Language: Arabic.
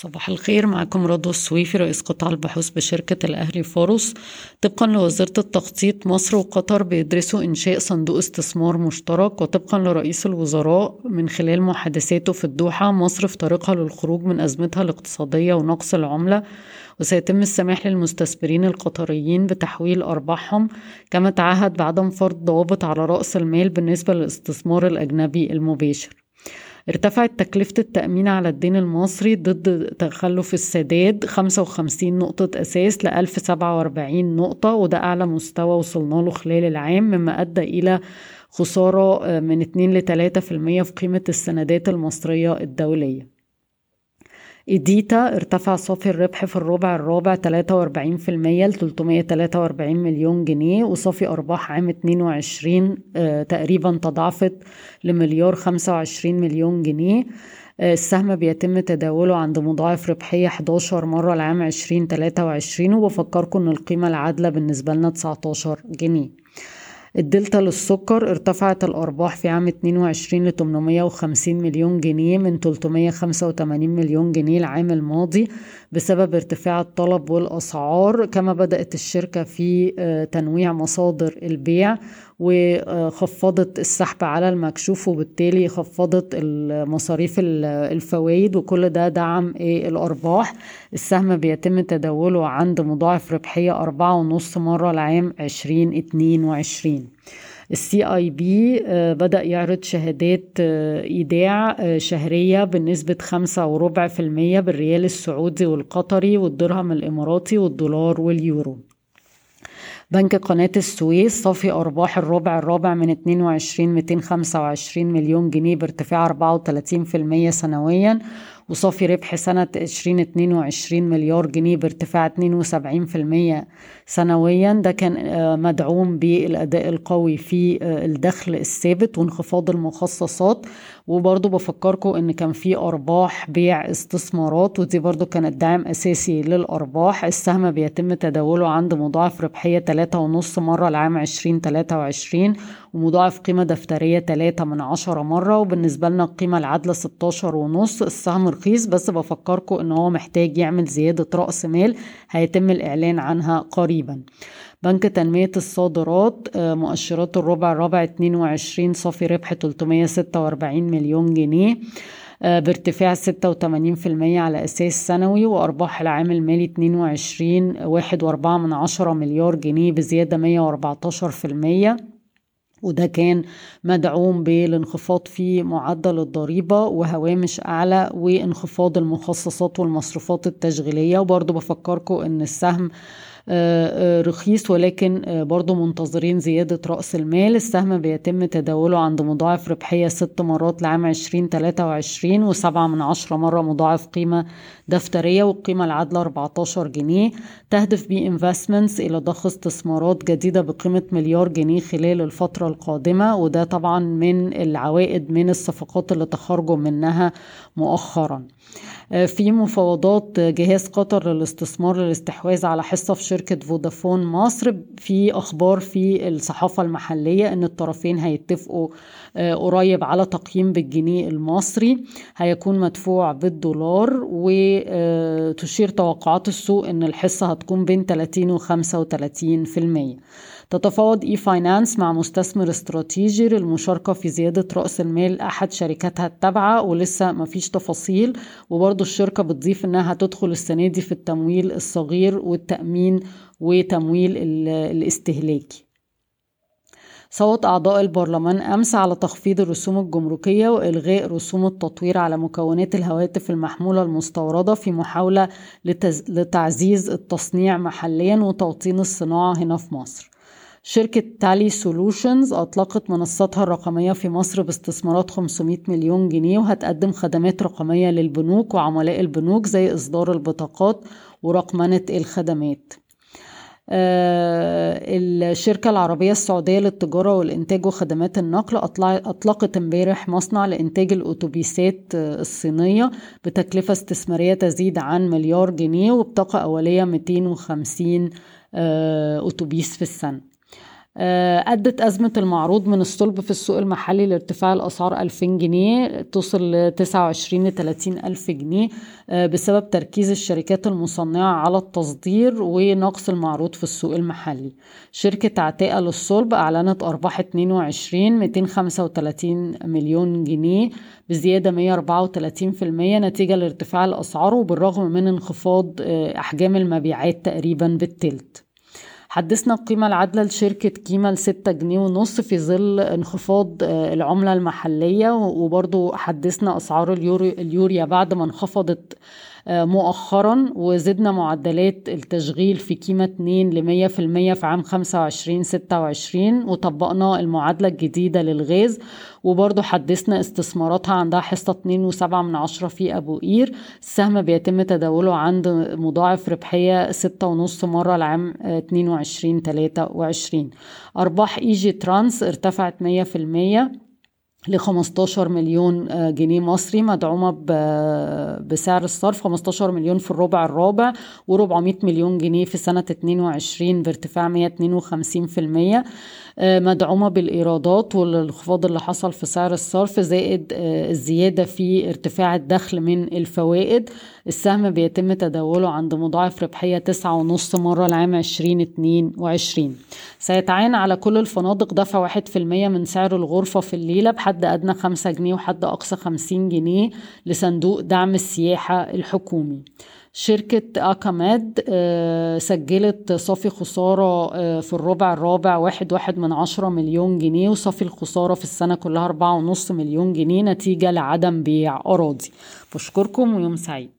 صباح الخير معكم رضوى السويفي رئيس قطاع البحوث بشركة الأهلي فاروس طبقا لوزارة التخطيط مصر وقطر بيدرسوا إنشاء صندوق استثمار مشترك. وطبقا لرئيس الوزراء من خلال محادثاته في الدوحة مصر في طريقها للخروج من أزمتها الاقتصادية ونقص العملة. وسيتم السماح للمستثمرين القطريين بتحويل أرباحهم كما تعهد بعدم فرض ضوابط على رأس المال بالنسبة للاستثمار الأجنبي المباشر. ارتفعت تكلفة التأمين على الدين المصري ضد تخلف السداد 55 نقطة أساس ل 1047 نقطة وده أعلى مستوى وصلنا له خلال العام مما أدى إلى خسارة من 2 ل 3% في قيمة السندات المصرية الدولية. إيديتا ارتفع صافي الربح في الربع الرابع 43% ل 343 مليون جنيه وصافي أرباح عام 22 آه تقريبا تضاعفت لمليار 25 مليون جنيه. آه السهم بيتم تداوله عند مضاعف ربحية 11 مرة لعام 2023 وبفكركم إن القيمة العادلة بالنسبة لنا 19 جنيه. الدلتا للسكر ارتفعت الأرباح في عام 22 ل 850 مليون جنيه من 385 مليون جنيه العام الماضي بسبب ارتفاع الطلب والأسعار كما بدأت الشركة في تنويع مصادر البيع وخفضت السحب على المكشوف وبالتالي خفضت مصاريف الفوائد وكل ده دعم الأرباح. السهم بيتم تداوله عند مضاعف ربحية أربعة ونص مرة لعام 2022 ال CIB بدأ يعرض شهادات إيداع شهرية بنسبة خمسة وربع في المية بالريال السعودي والقطري والدرهم الإماراتي والدولار واليورو. بنك قناة السويس صافي أرباح الربع الرابع من 22 225 مليون جنيه بارتفاع 34% سنويا وصافي ربح سنة 2022 مليار جنيه بارتفاع 72% سنويا. ده كان مدعوم بالأداء القوي في الدخل الثابت وانخفاض المخصصات. وبرضو بفكركم إن كان في أرباح بيع استثمارات ودي برضو كانت دعم أساسي للأرباح. السهم بيتم تداوله عند مضاعف ربحية 3.5 مرة لعام 2023 ومضاعف قيمة دفترية 3 من 10 مرة. وبالنسبة لنا القيمة العادلة 16 ونص. السهم رخيص بس بفكركم إن هو محتاج يعمل زيادة رأس مال هيتم الإعلان عنها قريبا. بنك تنمية الصادرات مؤشرات الربع الرابع 22 صافي ربح 346 مليون جنيه بارتفاع 86% على أساس سنوي وأرباح العام المالي 22 واحد وأربعة من عشرة مليار جنيه بزيادة 114% وده كان مدعوم بالانخفاض في معدل الضريبة وهوامش أعلى وانخفاض المخصصات والمصروفات التشغيلية. وبرضو بفكركم أن السهم رخيص ولكن برضو منتظرين زيادة رأس المال. السهم بيتم تداوله عند مضاعف ربحية ست مرات لعام 2023 وسبعة من عشرة مرة مضاعف قيمة دفترية والقيمة العادلة 14 جنيه. تهدف بي إنفستمنتس إلى ضخ استثمارات جديدة بقيمة مليار جنيه خلال الفترة القادمة وده طبعا من العوائد من الصفقات اللي تخرجوا منها مؤخرا. في مفاوضات جهاز قطر للاستثمار للاستحواذ على حصة في شركة فودافون مصر. في أخبار في الصحافة المحلية أن الطرفين هيتفقوا قريب على تقييم بالجنيه المصري. هيكون مدفوع بالدولار وتشير توقعات السوق أن الحصة هتكون بين 30 و 35% تتفاوض اي فاينانس مع مستثمر استراتيجي للمشاركة في زيادة رأس المال أحد شركاتها التابعة ولسه مفيش تفاصيل. وبرضو الشركة بتضيف إنها هتدخل السنة دي في التمويل الصغير والتأمين وتمويل الاستهلاكي صوت أعضاء البرلمان أمس على تخفيض الرسوم الجمركية وإلغاء رسوم التطوير على مكونات الهواتف المحمولة المستوردة في محاولة لتعزيز التصنيع محليا وتوطين الصناعة هنا في مصر. شركة تالي سولوشنز أطلقت منصتها الرقمية في مصر باستثمارات 500 مليون جنيه وهتقدم خدمات رقمية للبنوك وعملاء البنوك زي إصدار البطاقات ورقمنة الخدمات. آه الشركة العربية السعودية للتجارة والإنتاج وخدمات النقل أطلقت امبارح مصنع لإنتاج الأتوبيسات الصينية بتكلفة استثمارية تزيد عن مليار جنيه وبطاقة أولية 250 آه أتوبيس في السنة. أدت أزمة المعروض من الصلب في السوق المحلي لارتفاع الأسعار 2000 جنيه توصل ل 29 ل 30 ألف جنيه بسبب تركيز الشركات المصنعة على التصدير ونقص المعروض في السوق المحلي. شركة عتاقة للصلب أعلنت أرباح 22 235 مليون جنيه بزيادة 134% نتيجة لارتفاع الأسعار وبالرغم من انخفاض أحجام المبيعات تقريبا بالتلت. حدثنا القيمة العادلة لشركة كيما لستة جنيه ونص في ظل انخفاض العملة المحلية وبرضو حدثنا أسعار اليوريا بعد ما انخفضت مؤخرا وزدنا معدلات التشغيل في قيمة 2 ل 100% في عام 25 26 وطبقنا المعادلة الجديدة للغاز وبرضو حدثنا استثماراتها عندها حصة 2.7 من عشرة في أبو قير. السهم بيتم تداوله عند مضاعف ربحية 6.5 مرة لعام 22 23 أرباح إيجي ترانس ارتفعت 100% ل 15 مليون جنيه مصري مدعومة بسعر الصرف 15 مليون في الربع الرابع و400 مليون جنيه في سنة 22 بارتفاع 152% مدعومة بالإيرادات والانخفاض اللي حصل في سعر الصرف زائد الزيادة في ارتفاع الدخل من الفوائد. السهم بيتم تداوله عند مضاعف ربحية تسعة ونص مرة لعام عشرين اتنين وعشرين. سيتعين على كل الفنادق دفع واحد في المية من سعر الغرفة في الليلة بحد أدنى خمسة جنيه وحد أقصى خمسين جنيه لصندوق دعم السياحة الحكومي. شركة أكاماد سجلت صافي خسارة في الربع الرابع واحد واحد من عشرة مليون جنيه وصافي الخسارة في السنة كلها أربعة ونص مليون جنيه نتيجة لعدم بيع أراضي. بشكركم ويوم سعيد.